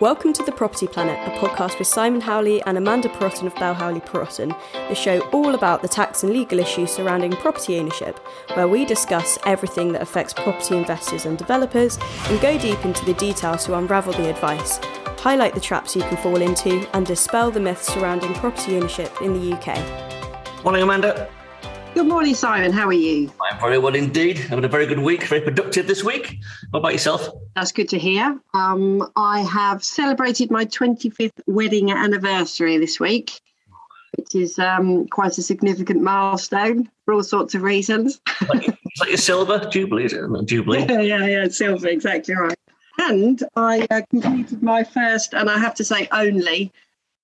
Welcome to The Property Planet, a podcast with Simon Howley and Amanda Perrotton of Bell Howley Perrotton, the show all about the tax and legal issues surrounding property ownership, where we discuss everything that affects property investors and developers and go deep into the details to unravel the advice, highlight the traps you can fall into, and dispel the myths surrounding property ownership in the UK. Morning, Amanda. Good morning, Simon. How are you? I'm very well indeed. Having a very good week, very productive this week. What about yourself? That's good to hear. Um, I have celebrated my 25th wedding anniversary this week, which is um, quite a significant milestone for all sorts of reasons. like, it's like your silver jubilee, is it? Not jubilee. yeah, yeah, yeah, silver, exactly right. And I uh, completed my first, and I have to say only,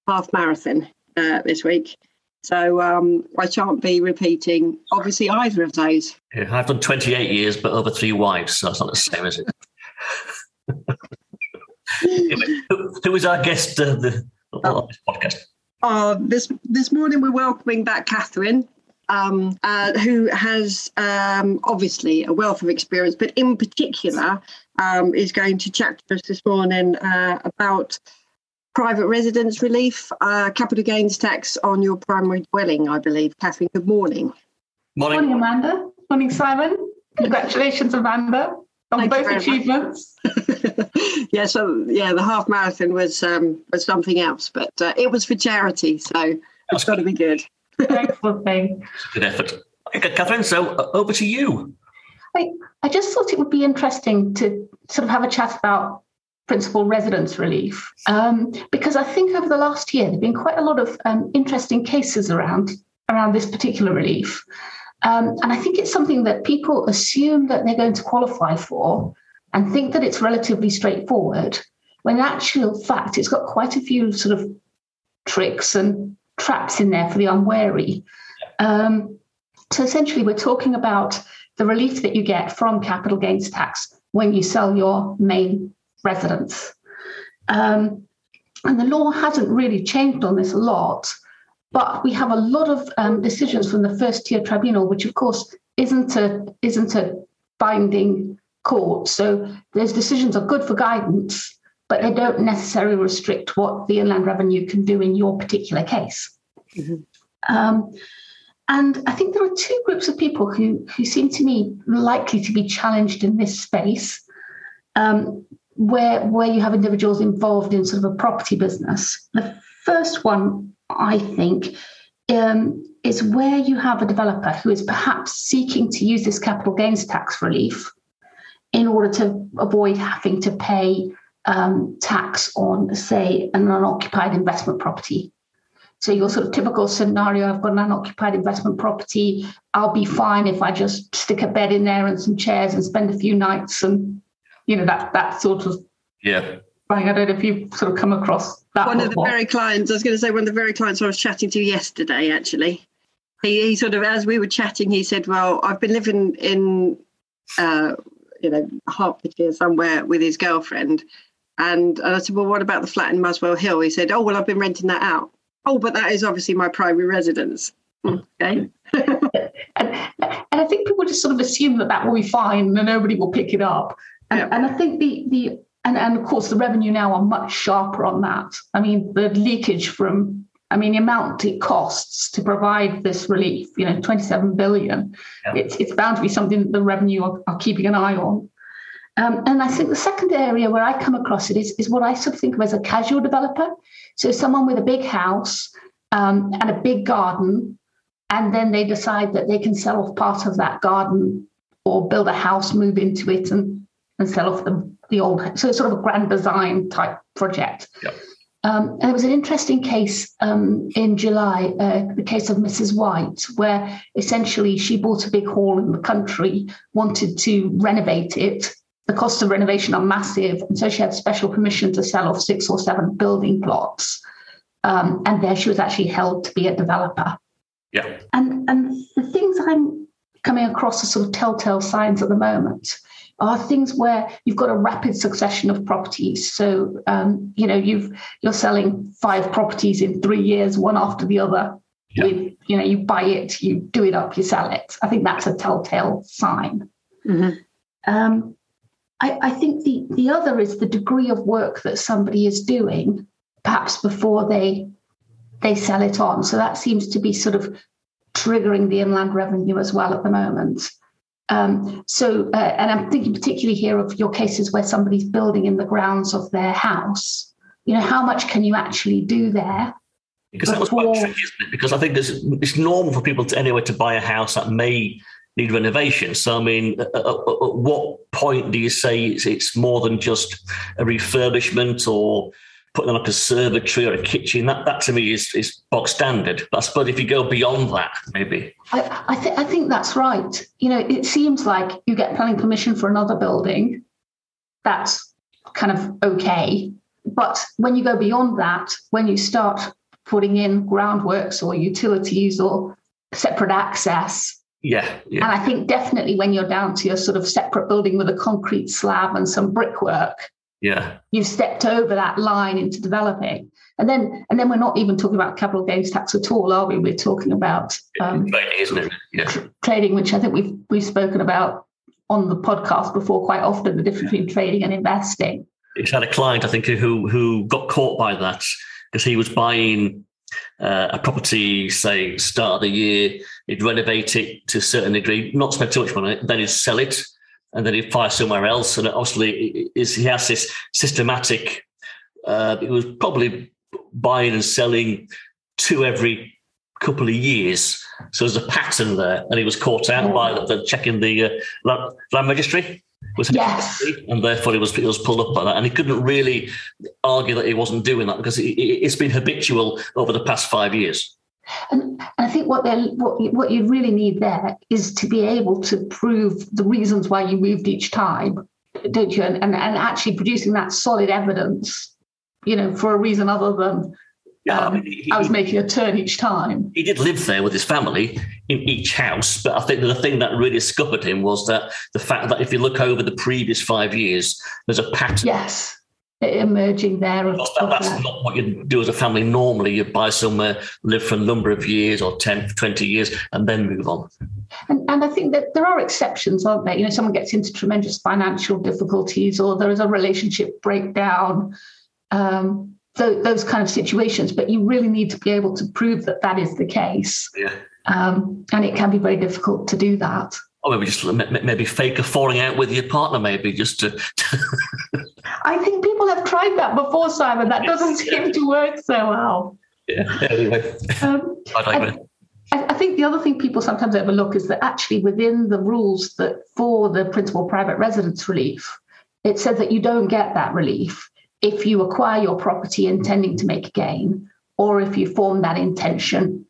half marathon uh, this week. So um, I shan't be repeating, obviously, either of those. Yeah, I've done 28 years, but over three wives, so it's not the same, is it? anyway, who, who is our guest uh, the, on this podcast? Uh, this this morning we're welcoming back Katherine, um, uh, who has um, obviously a wealth of experience, but in particular um, is going to chat to us this morning uh, about private residence relief, uh, capital gains tax on your primary dwelling, I believe. Katherine, good morning. Morning. Morning, Amanda. Morning, Simon. Congratulations, Amanda, on Thank both achievements. yeah, so yeah, the half marathon was um, was something else, but uh, it was for charity, so it's got to be good. Excellent thing. Good effort. Okay, Katherine, so uh, over to you. I, I just thought it would be interesting to sort of have a chat about principal residence relief um, because I think over the last year there have been quite a lot of um, interesting cases around around this particular relief. Um, and I think it's something that people assume that they're going to qualify for and think that it's relatively straightforward, when in actual fact, it's got quite a few sort of tricks and traps in there for the unwary. Um, so essentially, we're talking about the relief that you get from capital gains tax when you sell your main residence. Um, and the law hasn't really changed on this a lot, but we have a lot of um, decisions from the first tier tribunal, which of course isn't a isn't a binding court. So those decisions are good for guidance, but they don't necessarily restrict what the Inland Revenue can do in your particular case. Mm-hmm. Um, and I think there are two groups of people who who seem to me likely to be challenged in this space. Um, where where you have individuals involved in sort of a property business. The first one, I think, um, is where you have a developer who is perhaps seeking to use this capital gains tax relief in order to avoid having to pay um, tax on, say, an unoccupied investment property. So your sort of typical scenario, I've got an unoccupied investment property. I'll be fine if I just stick a bed in there and some chairs and spend a few nights and you know that that sort of yeah. I don't know if you've sort of come across that. One of the very clients, I was going to say, one of the very clients I was chatting to yesterday, actually, he, he sort of, as we were chatting, he said, "Well, I've been living in, uh, you know, Hertfordshire somewhere with his girlfriend." And, and I said, well, what about the flat in Muswell Hill? He said, oh, well, I've been renting that out. Oh, but that is obviously my primary residence. Okay. and, and I think people just sort of assume that that will be fine and nobody will pick it up. And, yeah. and I think the the and, and of course the revenue now are much sharper on that. I mean, the leakage from I mean, the amount it costs to provide this relief, you know, 27 billion, yeah. it's, it's bound to be something that the revenue are, are keeping an eye on. Um, and I think the second area where I come across it is, is what I sort of think of as a casual developer. So someone with a big house um, and a big garden, and then they decide that they can sell off part of that garden or build a house, move into it, and and sell off the, the old. So it's sort of a grand design type project. Yep. Um, and it was an interesting case um, in July, uh, the case of Mrs. White, where essentially she bought a big hall in the country, wanted to renovate it. The costs of renovation are massive. And so she had special permission to sell off six or seven building plots. Um, and there she was actually held to be a developer. Yeah. And, and the things I'm coming across as sort of telltale signs at the moment are things where you've got a rapid succession of properties. So um, you know you've you're selling five properties in three years, one after the other. Yeah. With you know you buy it, you do it up, you sell it. I think that's a telltale sign. Mm-hmm. Um, I, I think the, the other is the degree of work that somebody is doing, perhaps before they they sell it on. So that seems to be sort of triggering the inland revenue as well at the moment. Um, so, uh, and I'm thinking particularly here of your cases where somebody's building in the grounds of their house. You know, how much can you actually do there? Because that was quite tricky, isn't it? Because I think it's normal for people to anyway to buy a house that may need renovation. So, I mean, at, at what point do you say it's, it's more than just a refurbishment or putting on a conservatory or a kitchen? That, that to me is, is box standard. But I suppose if you go beyond that, maybe. I, I, th- I think that's right. You know, it seems like you get planning permission for another building. That's kind of okay. But when you go beyond that, when you start putting in groundworks or utilities or separate access, yeah, yeah. And I think definitely when you're down to your sort of separate building with a concrete slab and some brickwork, yeah, you've stepped over that line into developing. And then and then we're not even talking about capital gains tax at all, are we? We're talking about um, trading, isn't it? Yeah. Trading, which I think we've we've spoken about on the podcast before quite often, the difference between trading and investing. It's had a client, I think, who who got caught by that because he was buying uh, a property, say, start of the year, he'd renovate it to a certain degree, not spend too much money, then he'd sell it, and then he'd fire somewhere else. And obviously, is he has this systematic. Uh, he was probably buying and selling two every couple of years. So there's a pattern there, and he was caught out by the, the checking the uh, land, land registry was yes. and therefore he was he was pulled up by that, and he couldn't really argue that he wasn't doing that because it, it's been habitual over the past five years. And I think what they what what you really need there is to be able to prove the reasons why you moved each time, don't you? And and, and actually producing that solid evidence, you know, for a reason other than yeah, um, I, mean, he, I, was making a turn each time. He did live there with his family in each house, but I think the thing that really scuppered him was that the fact that if you look over the previous five years, there's a pattern. Yes, emerging there. Of, that, that's of not what you do as a family normally. You buy somewhere, live for a number of years or 10, 20 years, and then move on. And, and I think that there are exceptions, aren't there? You know, someone gets into tremendous financial difficulties or there is a relationship breakdown. Um, those kind of situations, but you really need to be able to prove that that is the case. Yeah. Um, and it can be very difficult to do that. Or maybe just maybe fake a falling out with your partner, maybe just to. I think people have tried that before, Simon. That doesn't seem to work so well. Yeah. Anyway, um, I, I think the other thing people sometimes overlook is that actually within the rules that for the principal private residence relief, it says that you don't get that relief if you acquire your property intending to make a gain, or if you form that intention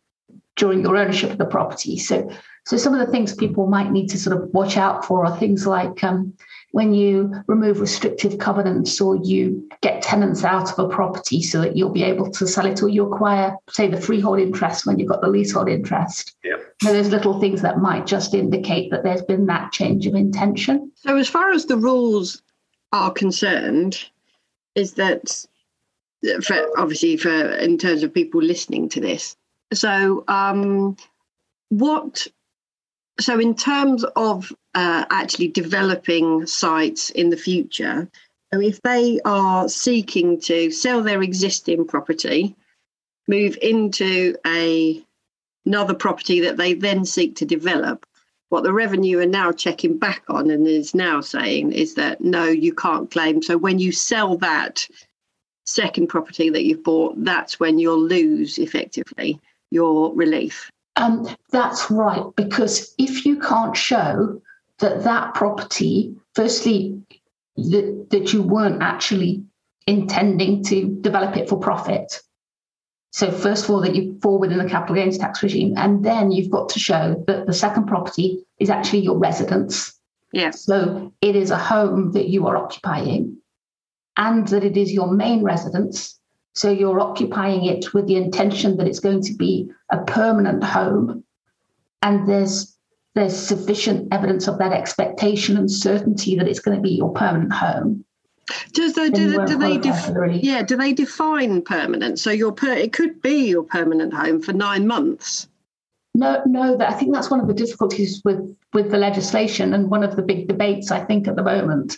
during your ownership of the property. So, so some of the things people might need to sort of watch out for are things like um, when you remove restrictive covenants or you get tenants out of a property so that you'll be able to sell it or you acquire, say, the freehold interest when you've got the leasehold interest. Yeah. So there's little things that might just indicate that there's been that change of intention. So as far as the rules are concerned, is that for obviously for in terms of people listening to this. So um, what? So in terms of uh, actually developing sites in the future, so if they are seeking to sell their existing property, move into a another property that they then seek to develop, what the revenue are now checking back on and is now saying is that no, you can't claim. So when you sell that second property that you've bought, that's when you'll lose effectively your relief. Um, that's right, because if you can't show that that property, firstly, that, that you weren't actually intending to develop it for profit, so first of all, that you fall within the capital gains tax regime, and then you've got to show that the second property is actually your residence. Yes. So it is a home that you are occupying, and that it is your main residence. So you're occupying it with the intention that it's going to be a permanent home, and there's there's sufficient evidence of that expectation and certainty that it's going to be your permanent home. Does the, do, do they def- yeah do they define permanent? So your per- it could be your permanent home for nine months. No, no. That I think that's one of the difficulties with with the legislation, and one of the big debates I think at the moment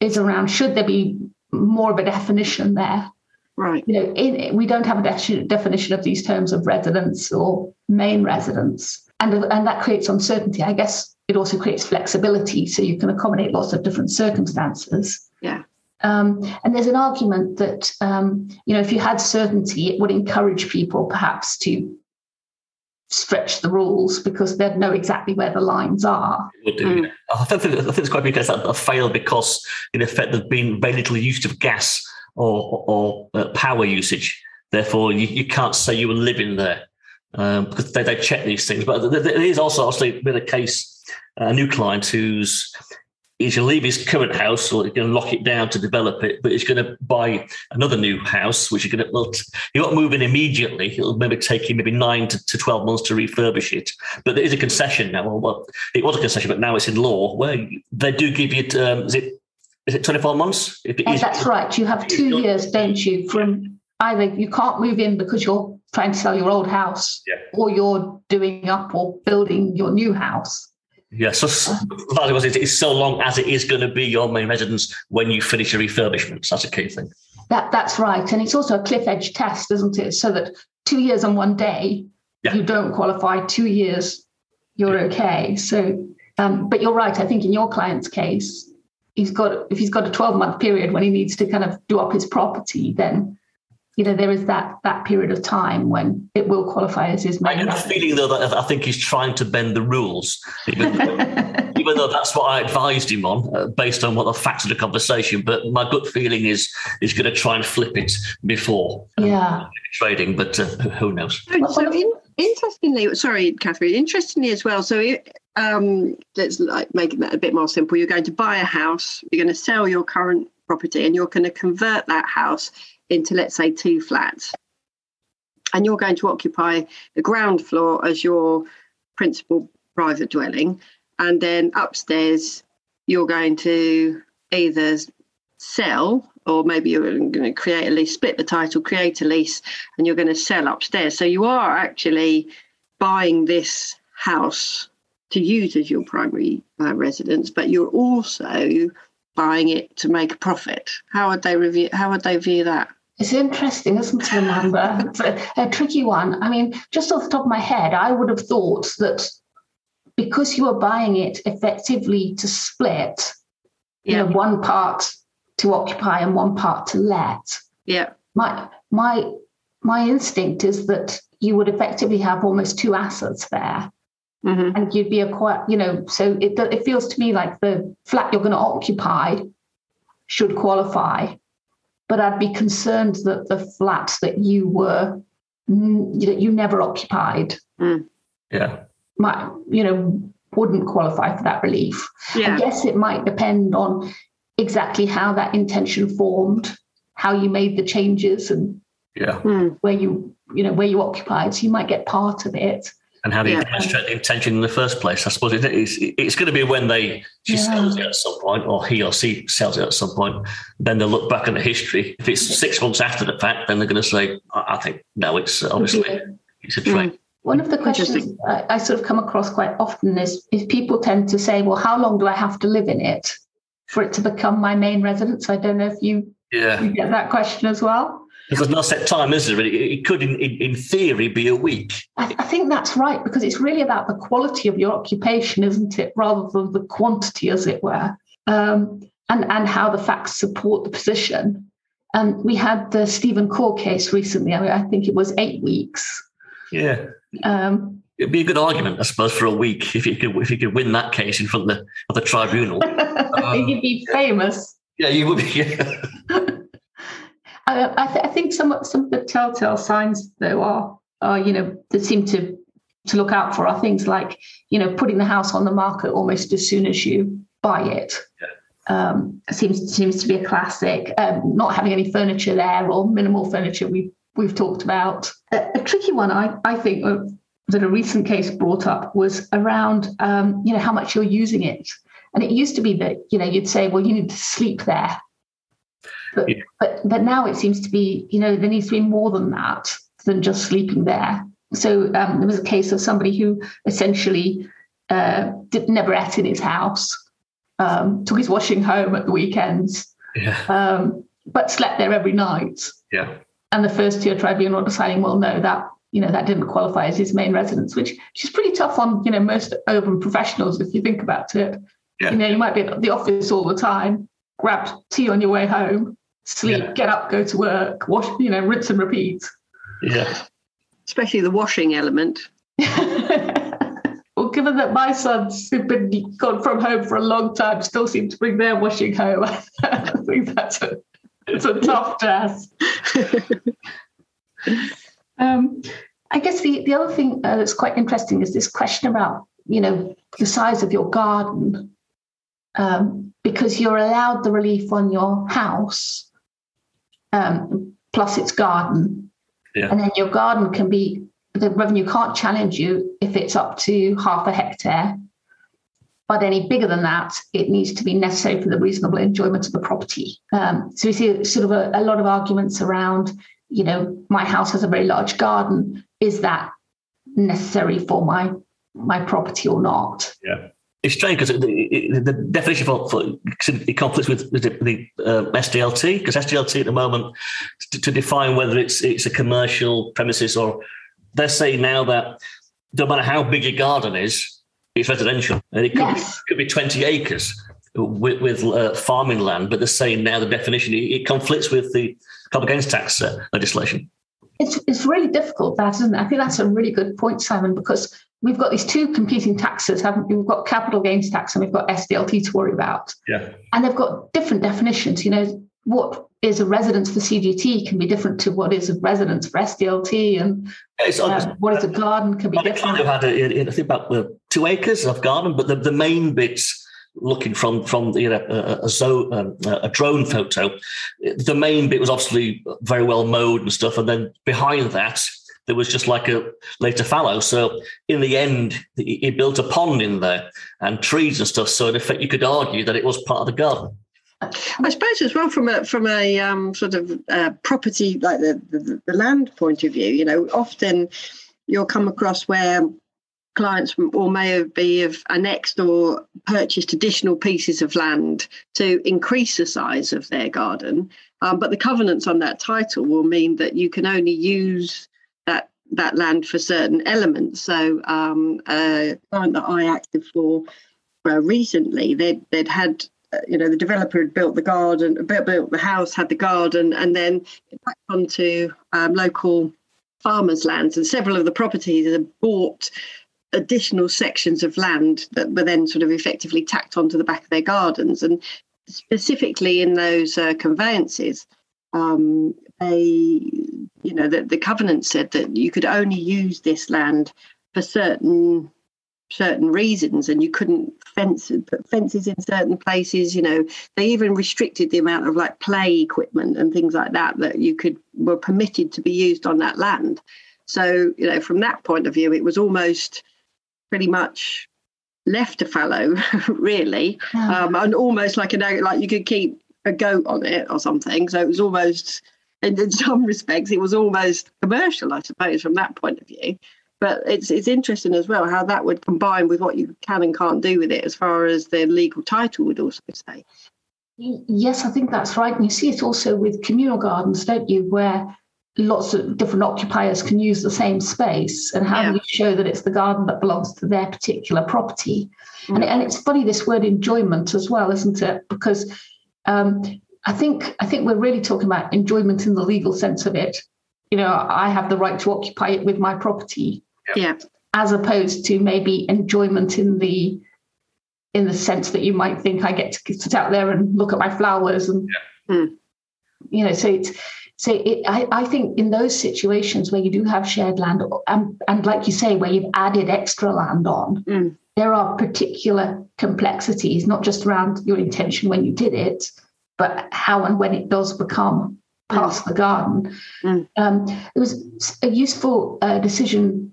is around should there be more of a definition there? Right. You know, in, we don't have a de- definition of these terms of residence or main residence, and and that creates uncertainty. I guess it also creates flexibility, so you can accommodate lots of different circumstances. Yeah. Um, and there's an argument that um, you know if you had certainty, it would encourage people perhaps to stretch the rules because they'd know exactly where the lines are. Would do. Mm. I, think, I think it's quite big case that failed because, in effect, there's been very little use of gas or, or uh, power usage. Therefore, you, you can't say you were living there um, because they, they check these things. But there is also obviously been a case, a new client who's he's going to leave his current house or he's going to lock it down to develop it, but he's going to buy another new house, which is going to, he won't move in immediately. It'll maybe take him maybe nine to, to 12 months to refurbish it. But there is a concession now. Well, well, it was a concession, but now it's in law where they do give you, um, is it is it 24 months? Yes, that's right. You have two years, don't you, from either you can't move in because you're trying to sell your old house yeah. or you're doing up or building your new house. Yes, yeah, so it is so long as it is going to be your main residence when you finish your refurbishments. That's a key thing. That that's right, and it's also a cliff edge test, isn't it? So that two years and one day, yeah. you don't qualify. Two years, you're okay. So, um, but you're right. I think in your client's case, he's got if he's got a 12 month period when he needs to kind of do up his property, then you know there is that that period of time when it will qualify as his main. I get the feeling though that I think he's trying to bend the rules, even, even though that's what I advised him on uh, based on what the facts of the conversation. But my gut feeling is he's going to try and flip it before um, yeah trading, but uh, who knows? So in, interestingly, sorry, Katherine. Interestingly as well. So. It, um, let's like making that a bit more simple. You're going to buy a house, you're going to sell your current property, and you're going to convert that house into, let's say, two flats. And you're going to occupy the ground floor as your principal private dwelling. And then upstairs, you're going to either sell or maybe you're going to create a lease, split the title, create a lease, and you're going to sell upstairs. So you are actually buying this house to use as your primary uh, residence, but you're also buying it to make a profit. How would they review? How would they view that? It's interesting, isn't it, Amanda? it's a, a tricky one. I mean, just off the top of my head, I would have thought that because you are buying it effectively to split, you know, one part to occupy and one part to let. Yeah. My my my instinct is that you would effectively have almost two assets there. Mm-hmm. And you'd be a quite, you know, so it, it feels to me like the flat you're going to occupy should qualify but I'd be concerned that the flats that you were that you never occupied, mm. yeah, might you know wouldn't qualify for that relief. Yeah. I guess it might depend on exactly how that intention formed, how you made the changes, and yeah, mm. where you you know where you occupied. So you might get part of it and how do you yeah. demonstrate the intention in the first place? I suppose it's, it's going to be when they she yeah. sells it at some point, or he or she sells it at some point. Then they'll look back on the history. If it's six months after the fact, then they're going to say, "I think no, it's obviously yeah. it's a trade." Mm. One of the questions I, I sort of come across quite often is is people tend to say, "Well, how long do I have to live in it for it to become my main residence?" I don't know if you, yeah. you get that question as well. Because there's no set time, is there? It could, in, in theory, be a week. I, I, think that's right, because it's really about the quality of your occupation, isn't it, rather than the quantity, as it were, um, and, and how the facts support the position. And we had the Stephen Core case recently. I, mean, I think it was eight weeks. Yeah. Um, It'd be a good argument, I suppose, for a week if you could if you could win that case in front of the, of the tribunal. um, You'd be famous. Yeah, you would be. Yeah. I, I, th- I, think some some of the telltale signs though are are you know that seem to to look out for are things like you know putting the house on the market almost as soon as you buy it. Yeah. Um, seems seems to be a classic. Um, not having any furniture there or minimal furniture we we've talked about. A, a tricky one I I think uh, that a recent case brought up was around um, you know how much you're using it. And it used to be that you know you'd say, well, you need to sleep there but, yeah. but but now it seems to be, you know, there needs to be more than that than just sleeping there. So um, there was a case of somebody who essentially uh, did, never ate in his house, um, took his washing home at the weekends, Yeah. um, but slept there every night. Yeah. And the first tier tribunal deciding, well, no, that you know that didn't qualify as his main residence, which which is pretty tough on you know most urban professionals if you think about it. Yeah. You know, you might be at the office all the time, grab tea on your way home, sleep, Yeah. get up, go to work, wash, you know, rinse and repeat. Yeah. Especially the washing element. well, given that my sons who've been gone from home for a long time still seem to bring their washing home, I think that's a it's a tough task. Um, I guess the, the other thing uh, that's quite interesting is this question about, you know, the size of your garden, um, because you're allowed the relief on your house um, plus its garden. Yeah. And then your garden can be, the revenue can't challenge you if it's up to half a hectare. But any bigger than that, it needs to be necessary for the reasonable enjoyment of the property. Um, so we see sort of a, a lot of arguments around you know, my house has a very large garden. Is that necessary for my my property or not? Yeah. It's strange because the, the definition for, for it conflicts with the, the uh, SDLT because SDLT at the moment to, to, define whether it's it's a commercial premises or they're saying now that no matter how big your garden is, it's residential and it could, Yes. be, could be twenty acres with, with uh, farming land, but they're saying now the definition it, it conflicts with the capital gains tax uh, legislation. It's it's really difficult that, isn't it? I think that's a really good point, Simon, because we've got these two competing taxes, haven't we? We've got capital gains tax and we've got SDLT to worry about. Yeah. And they've got different definitions. You know, what is a residence for CGT can be different to what is a residence for SDLT, and It's, um, what is a garden can be Well, different. kind of had, a, I think, about uh, two acres of garden, but the, the main bits, looking from from you know a, a, zo- um, a drone photo, the main bit was obviously very well mowed and stuff, and then behind that there was just like a later fallow. So in the end, he built a pond in there and trees and stuff. So in effect, you could argue that it was part of the garden. I suppose as well from a from a um, sort of uh, property like the, the the land point of view, you know, often you'll come across where clients or may have be have annexed or purchased additional pieces of land to increase the size of their garden, um, but the covenants on that title will mean that you can only use that land for certain elements. So um, a client that I acted for uh, recently, they'd they'd had uh, you know the developer had built the garden, built, built the house, had the garden, and then back onto um, local farmers' lands, and several of the properties had bought additional sections of land that were then sort of effectively tacked onto the back of their gardens, and specifically in those uh, conveyances. Um, they, you know, the, the covenant said that you could only use this land for certain certain reasons and you couldn't fence put fences in certain places you know. They even restricted the amount of like play equipment and things like that that you could were permitted to be used on that land. So you know from that point of view it was almost pretty much left to fallow really. Yeah. um, and almost like an like you could keep a goat on it or something so it was almost in, in some respects it was almost commercial i suppose from that point of view but it's it's interesting as well how that would combine with what you can and can't do with it as far as the legal title would also say Yes, I think that's right. And you see it also with communal gardens, don't you, where lots of different occupiers can use the same space. And how Yeah. do you show that it's the garden that belongs to their particular property? And, and it's funny this word enjoyment as well, isn't it? Because um, I think I think we're really talking about enjoyment in the legal sense of it. You know, I have the right to occupy it with my property, yeah as opposed to maybe enjoyment in the in the sense that you might think I get to sit out there and look at my flowers and Hmm. you know so it's so it, I, I think in those situations where you do have shared land and, and like you say where you've added extra land on Mm. There are particular complexities not just around your intention when you did it but how and when it does become past of the garden Mm. um, it was a useful uh, decision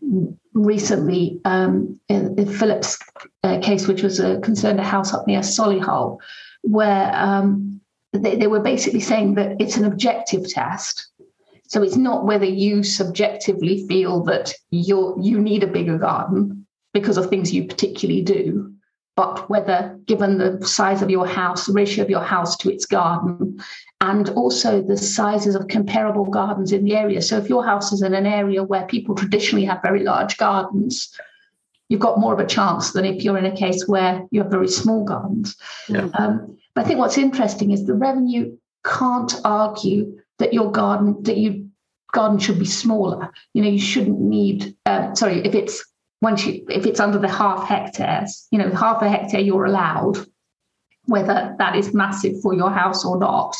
recently um, in, in Philip's uh, case, which was a concerned a house up near Solihull, where um, they, they were basically saying that it's an objective test. So it's not whether you subjectively feel that you you need a bigger garden because of things you particularly do. but whether, given the size of your house, the ratio of your house to its garden, and also the sizes of comparable gardens in the area. So, if your house is in an area where people traditionally have very large gardens, you've got more of a chance than if you're in a case where you have very small gardens. Yeah. Um, but I think what's interesting is the revenue can't argue that your garden that you garden should be smaller. You know, you shouldn't need. Uh, sorry, if it's once you if it's under the half hectares, you know, half a hectare you're allowed, whether that is massive for your house or not.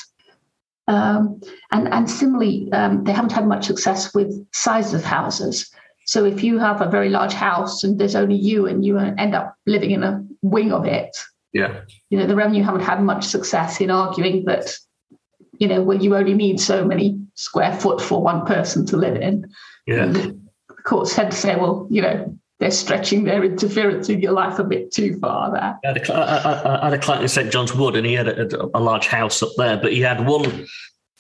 Um, and and similarly, um, they haven't had much success with sizes of houses. So if you have a very large house and there's only you and you end up living in a wing of it, yeah, you know, the revenue haven't had much success in arguing that you know, well, you only need so many square foot for one person to live in. Yeah. the courts tend to say, well, you know, they're stretching their interference in your life a bit too far there. I had a, I, I had a client in St John's Wood and he had a, a, large house up there, but he had one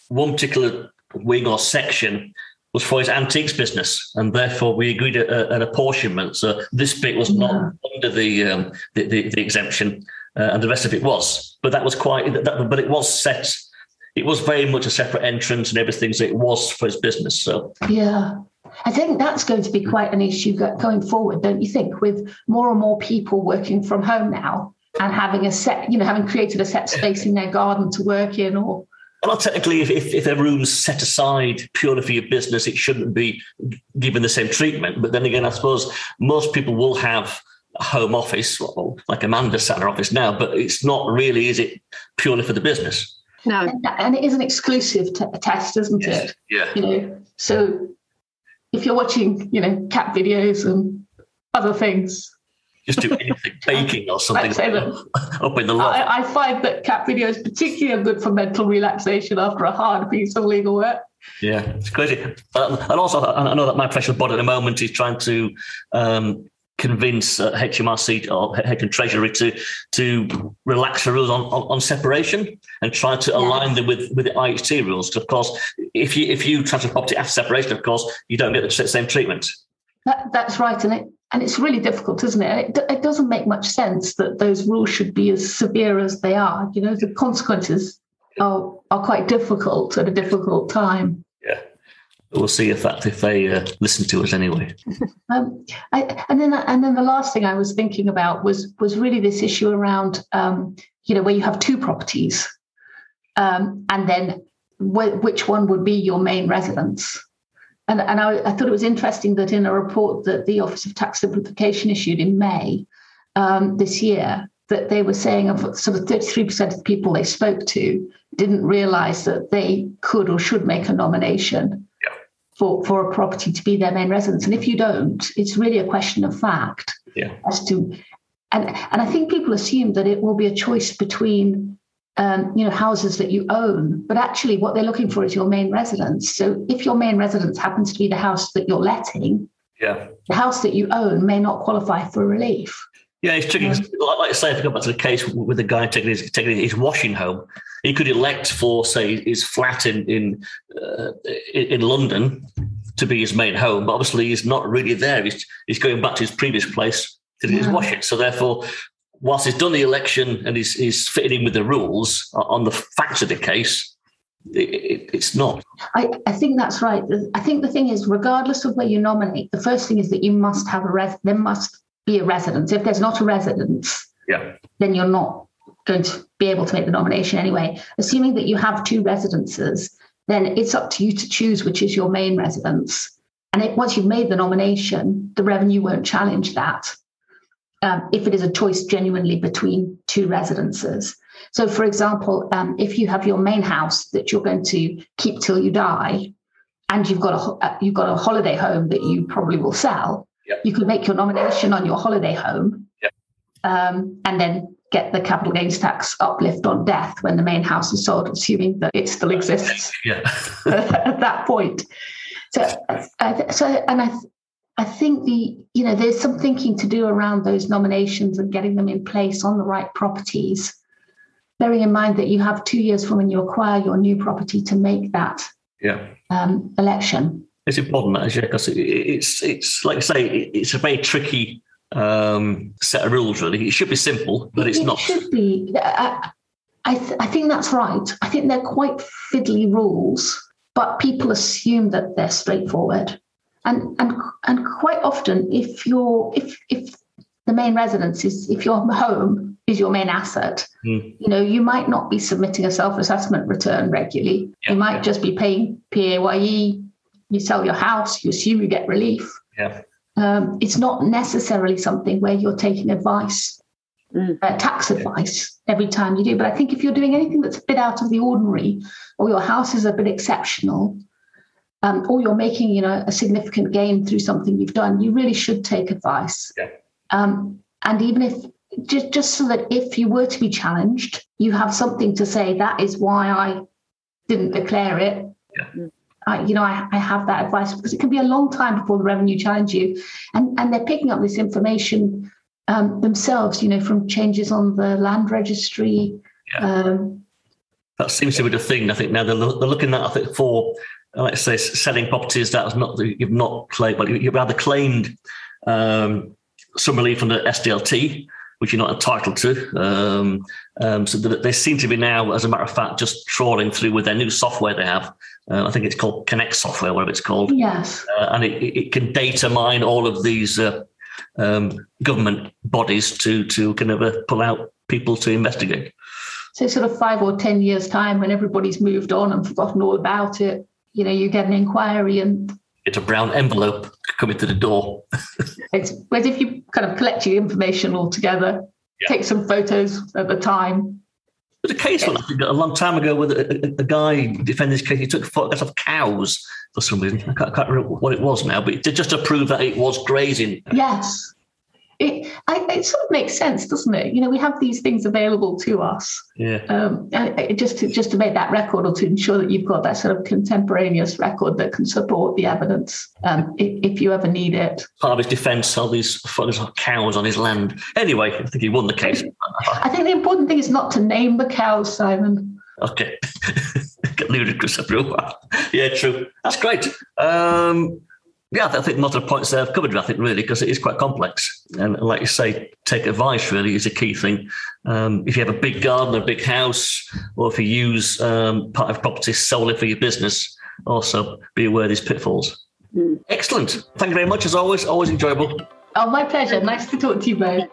one particular wing or section was for his antiques business, and therefore we agreed a, an apportionment. So this bit was not yeah. under the, um, the, the, the exemption, uh, and the rest of it was. But that was quite. That, but it was set it was very much a separate entrance and everything. So it was for his business. So yeah. I think that's going to be quite an issue going forward, don't you think? With more and more people working from home now and having a set, you know, having created a set space in their garden to work in or well, technically, if, if, if a room's set aside purely for your business, it shouldn't be given the same treatment. But then again, I suppose most people will have a home office, well, like Amanda sat in her office now, but it's not really, is it, purely for the business? No. And, and it is an exclusive t- test, isn't yes. it? Yeah. You know, so if you're watching, you know, cat videos and other things, just do anything, baking or something up in the loft. I, I, find that cat videos particularly are good for mental relaxation after a hard piece of legal work. Yeah, it's crazy. And also, I know that my precious body at the moment is trying to um, convince uh, HMRC or HM Treasury to to relax the rules on, on, on separation and try to align them with with the IHT rules. Because of course, if you if you transfer property after separation, of course, you don't get the same treatment. That, that's right, and it and it's really difficult, isn't it? it? It doesn't make much sense that those rules should be as severe as they are. You know, the consequences are are quite difficult at a difficult time. We'll see if that if they uh, listen to us anyway. Um, I, and then and then the last thing I was thinking about was was really this issue around um, you know where you have two properties, um, and then wh- which one would be your main residence. And, and I, I, thought it was interesting that in a report that the Office of Tax Simplification issued in May um, this year, that they were saying of sort of 33% of the people they spoke to didn't realize that they could or should make a nomination for, for a property to be their main residence. And if you don't, it's really a question of fact yeah. as to and and I think people assume that it will be a choice between um, you know houses that you own, but actually what they're looking for is your main residence. So if your main residence happens to be the house that you're letting, yeah, the house that you own may not qualify for relief. Yeah, it's tricky. Um, like I say, if I go back to the case with the guy taking his, taking his washing home, he could elect for, say, his flat in in uh, in London to be his main home, but obviously he's not really there. He's he's going back to his previous place to do his washing. So therefore, whilst he's done the election and he's he's fitting in with the rules on the facts of the case, it, it, it's not. I, I think that's right. I think the thing is, regardless of where you nominate, the first thing is that you must have a res. There must be a residence. If there's not a residence, yeah, then you're not going to be able to make the nomination anyway. Assuming that you have two residences, then it's up to you to choose which is your main residence. And it, once you've made the nomination, the revenue won't challenge that um, if it is a choice genuinely between two residences. So, for example, um, if you have your main house that you're going to keep till you die, and you've got a uh, you've got a holiday home that you probably will sell, yep. you could make your nomination on your holiday home, yep. um, and then get the capital gains tax uplift on death when the main house is sold, assuming that it still exists yeah. at that point. So, so and I, I think the you know there's some thinking to do around those nominations and getting them in place on the right properties, bearing in mind that you have two years from when you acquire your new property to make that yeah. um, election. It's important, that, because it's it's like I say, it's a very tricky um, set of rules. Really, it should be simple, but it's it not. should be. I, I, th- I think that's right. I think they're quite fiddly rules, but people assume that they're straightforward. And and and quite often, if you're if if the main residence is if your home is your main asset, Mm. you know you might not be submitting a self-assessment return regularly. Yeah, you might yeah. just be paying PAYE. You sell your house, you assume you get relief. Yeah. Um, it's not necessarily something where you're taking advice Mm. uh, tax advice every time you do. But I think if you're doing anything that's a bit out of the ordinary, or your house is a bit exceptional, um, or you're making you know a significant gain through something you've done, you really should take advice. Yeah. Um, and even if just just so that if you were to be challenged, you have something to say. That is why I didn't declare it. Yeah. I, you know, I, I have that advice because it can be a long time before the revenue challenge you, and and they're picking up this information um, themselves, you know, from changes on the land registry. Yeah. Um, That seems to be the thing. I think now they're, they're looking at, I think, for, uh, let's say, selling properties that is not, you've not claimed, but you've either claimed um, some relief under SDLT, which you're not entitled to. Um, um, so they seem to be now, as a matter of fact, just trawling through with their new software they have. Uh, I think it's called Connect software, whatever it's called. yes, Uh, and it, it can data mine all of these uh, um, government bodies to, to kind of uh, pull out people to investigate. so sort of five or ten years time when everybody's moved on and forgotten all about it, you know, you get an inquiry and It's a brown envelope coming to the door. it's whereas if you kind of collect your information all together, Yeah. take some photos at the time. There's a case one, I think, a long time ago with a, a, a guy defending this case. He took photographs of cows for some reason. I can't, I can't remember what it was now, but did just to prove that it was grazing. Yes. It, I, it sort of makes sense, doesn't it? You know, we have these things available to us. Yeah. um, just to just to make that record or to ensure that you've got that sort of contemporaneous record that can support the evidence um, if, if you ever need it. Part of his defence, all these cows on his land. Anyway, I think he won the case. I think the important thing is not to name the cows, Simon. Okay. Ludicrous everywhere. Yeah, true. That's great. Um, yeah, I think most of the points there I've covered, I think, really, because it is quite complex. And like you say, take advice really is a key thing. Um, if you have a big garden, a big house, or if you use um, part of property solely for your business, also be aware of these pitfalls. Mm. Excellent. Thank you very much, as always. Always enjoyable. Oh, my pleasure. Nice to talk to you both.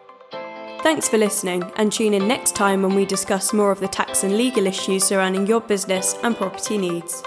Thanks for listening, and tune in next time when we discuss more of the tax and legal issues surrounding your business and property needs.